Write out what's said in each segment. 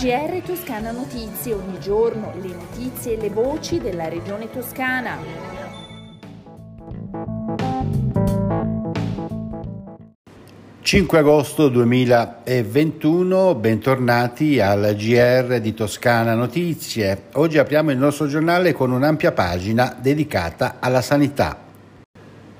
GR Toscana Notizie, ogni giorno le notizie e le voci della regione toscana. 5 agosto 2021, bentornati al GR di Toscana Notizie. Oggi apriamo il nostro giornale con un'ampia pagina dedicata alla sanità.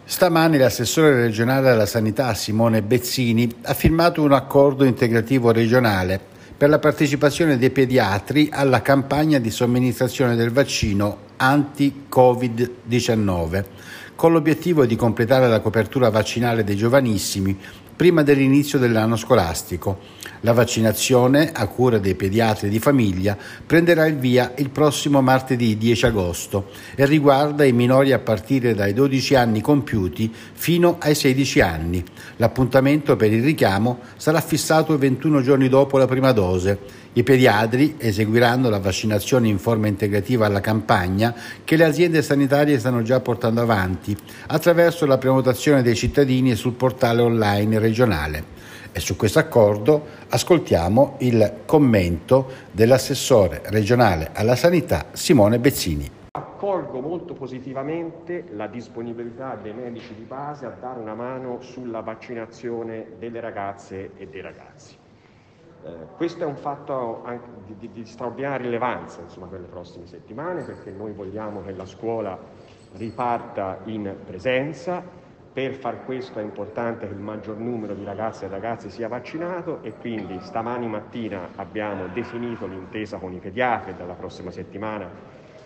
Stamani l'assessore regionale alla sanità Simone Bezzini ha firmato un accordo integrativo regionale per la partecipazione dei pediatri alla campagna di somministrazione del vaccino anti-Covid-19, con l'obiettivo di completare la copertura vaccinale dei giovanissimi prima dell'inizio dell'anno scolastico. La vaccinazione, a cura dei pediatri di famiglia, prenderà il via il prossimo martedì 10 agosto e riguarda i minori a partire dai 12 anni compiuti fino ai 16 anni. L'appuntamento per il richiamo sarà fissato 21 giorni dopo la prima dose. I pediatri eseguiranno la vaccinazione in forma integrativa alla campagna che le aziende sanitarie stanno già portando avanti attraverso la prenotazione dei cittadini sul portale online regionale. E su questo accordo ascoltiamo il commento dell'assessore regionale alla sanità Simone Bezzini. Accolgo molto positivamente la disponibilità dei medici di base a dare una mano sulla vaccinazione delle ragazze e dei ragazzi. Eh, questo è un fatto di, di, di straordinaria rilevanza insomma, per le prossime settimane perché noi vogliamo che la scuola riparta in presenza. Per far questo è importante che il maggior numero di ragazze e ragazzi sia vaccinato e quindi stamani mattina abbiamo definito l'intesa con i pediatri e dalla prossima settimana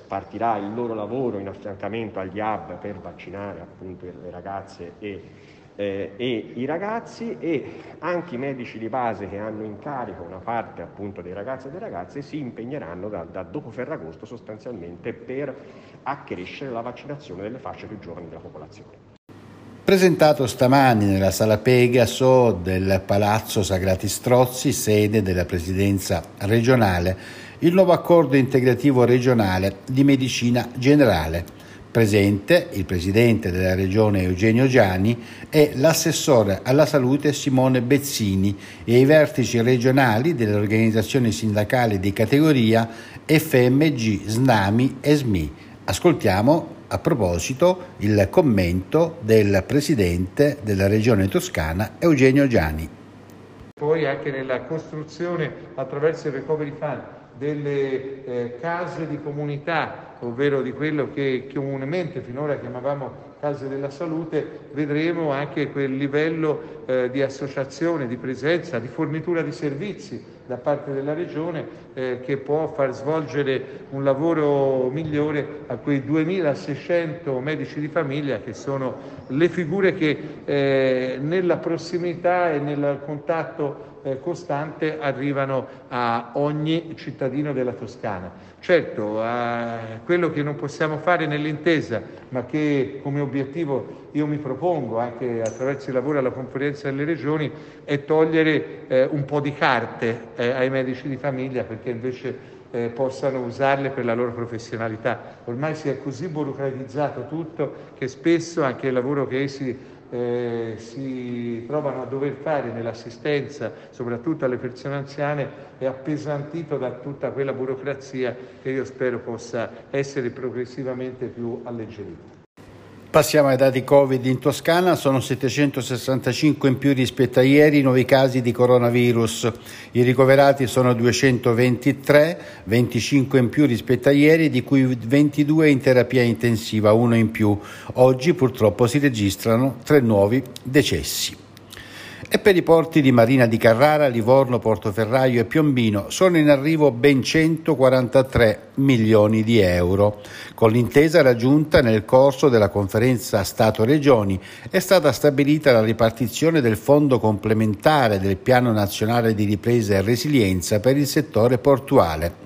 partirà il loro lavoro in affiancamento agli hub per vaccinare appunto le ragazze e eh, e i ragazzi e anche i medici di base che hanno in carico una parte appunto dei ragazzi e delle ragazze si impegneranno da, da dopo Ferragosto sostanzialmente per accrescere la vaccinazione delle fasce più giovani della popolazione. Presentato stamani nella sala Pegaso del Palazzo Sagrati Strozzi, sede della Presidenza regionale, il nuovo accordo integrativo regionale di medicina generale Presente il presidente della regione Eugenio Giani e l'assessore alla salute Simone Bezzini e i vertici regionali delle organizzazioni sindacali di categoria FMG, SNAMI e SMI. Ascoltiamo a proposito il commento del presidente della regione toscana Eugenio Giani. Poi anche nella costruzione attraverso il Recovery Fund delle eh, case di comunità ovvero di quello che comunemente finora chiamavamo case della salute, vedremo anche quel livello eh, di associazione, di presenza, di fornitura di servizi da parte della Regione eh, che può far svolgere un lavoro migliore a quei 2600 medici di famiglia che sono le figure che eh, nella prossimità e nel contatto costante arrivano a ogni cittadino della Toscana. Certo, eh, quello che non possiamo fare nell'intesa, ma che come obiettivo io mi propongo anche attraverso il lavoro alla conferenza delle regioni, è togliere eh, un po' di carte eh, ai medici di famiglia perché invece eh, possano usarle per la loro professionalità. Ormai si è così burocratizzato tutto che spesso anche il lavoro che essi eh, si trovano a dover fare nell'assistenza, soprattutto alle persone anziane, è appesantito da tutta quella burocrazia che io spero possa essere progressivamente più alleggerita. Passiamo ai dati Covid in Toscana, sono 765 in più rispetto a ieri i nuovi casi di coronavirus. I ricoverati sono 223, 25 in più rispetto a ieri, di cui 22 in terapia intensiva, uno in più. Oggi purtroppo si registrano tre nuovi decessi. E per i porti di Marina di Carrara, Livorno, Portoferraio e Piombino sono in arrivo ben 143 milioni di euro. Con l'intesa raggiunta nel corso della conferenza Stato-Regioni è stata stabilita la ripartizione del fondo complementare del Piano Nazionale di Ripresa e Resilienza per il settore portuale.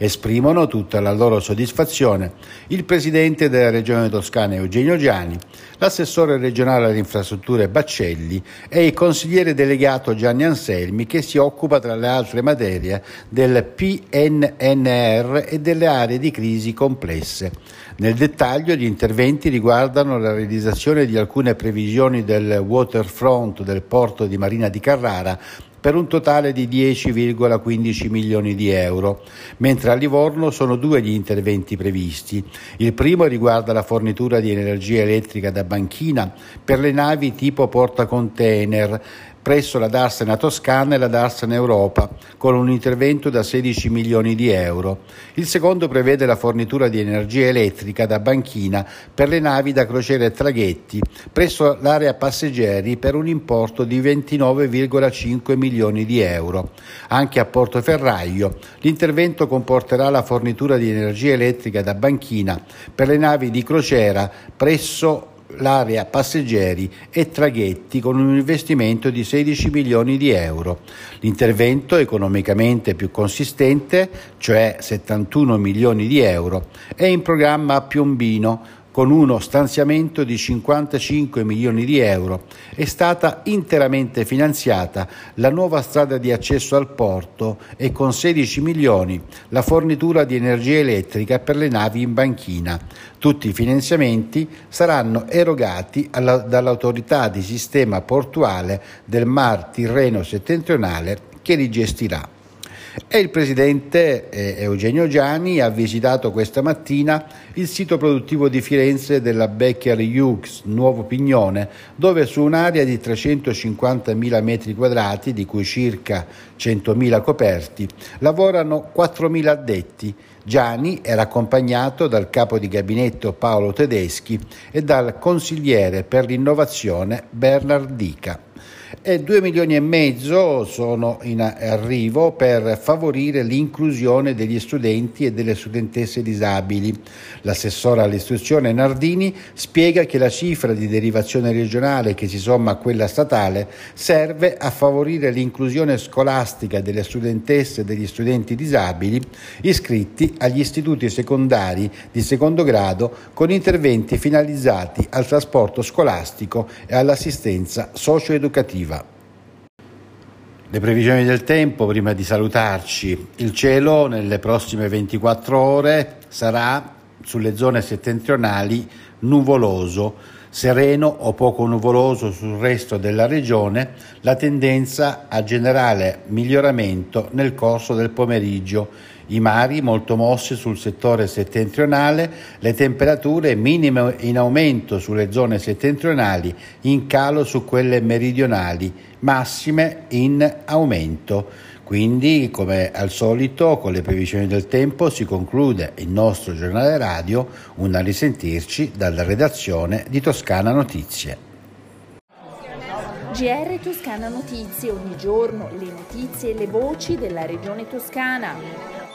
Esprimono tutta la loro soddisfazione il presidente della Regione Toscana Eugenio Giani, l'assessore regionale alle infrastrutture Baccelli e il consigliere delegato Gianni Anselmi che si occupa tra le altre materie del PNNR e delle aree di crisi complesse. Nel dettaglio gli interventi riguardano la realizzazione di alcune previsioni del waterfront del porto di Marina di Carrara per un totale di 10,15 milioni di euro, mentre a Livorno sono due gli interventi previsti. Il primo riguarda la fornitura di energia elettrica da banchina per le navi tipo portacontainer presso la Darsena Toscana e la Darsena Europa, con un intervento da 16 milioni di euro. Il secondo prevede la fornitura di energia elettrica da banchina per le navi da crociera e traghetti presso l'area passeggeri per un importo di 29,5 milioni di euro. Anche a Portoferraio l'intervento comporterà la fornitura di energia elettrica da banchina per le navi di crociera presso l'area passeggeri e traghetti con un investimento di 16 milioni di euro. L'intervento economicamente più consistente, cioè 71 milioni di euro, è in programma a Piombino con uno stanziamento di 55 milioni di euro, è stata interamente finanziata la nuova strada di accesso al porto e con 16 milioni la fornitura di energia elettrica per le navi in banchina. Tutti i finanziamenti saranno erogati alla, dall'autorità di sistema portuale del Mar Tirreno settentrionale che li gestirà. E il presidente eh, Eugenio Gianni ha visitato questa mattina il sito produttivo di Firenze della Becker Hughes, Nuovo Pignone, dove su un'area di 350.000 metri quadrati, di cui circa 100.000 coperti, lavorano 4.000 addetti. Gianni era accompagnato dal capo di gabinetto Paolo Tedeschi e dal consigliere per l'innovazione Bernard Dica e 2 milioni e mezzo sono in arrivo per favorire l'inclusione degli studenti e delle studentesse disabili. L'assessore all'istruzione Nardini spiega che la cifra di derivazione regionale che si somma a quella statale serve a favorire l'inclusione scolastica delle studentesse e degli studenti disabili iscritti agli istituti secondari di secondo grado con interventi finalizzati al trasporto scolastico e all'assistenza socio-educativa positiva. Le previsioni del tempo, prima di salutarci, il cielo nelle prossime 24 ore sarà sulle zone settentrionali nuvoloso, sereno o poco nuvoloso sul resto della regione, la tendenza a generale miglioramento nel corso del pomeriggio i mari molto mossi sul settore settentrionale, le temperature minime in aumento sulle zone settentrionali, in calo su quelle meridionali, massime in aumento. Quindi, come al solito, con le previsioni del tempo si conclude il nostro giornale radio, una risentirci dalla redazione di Toscana Notizie. GR Toscana Notizie, ogni giorno le notizie e le voci della regione toscana.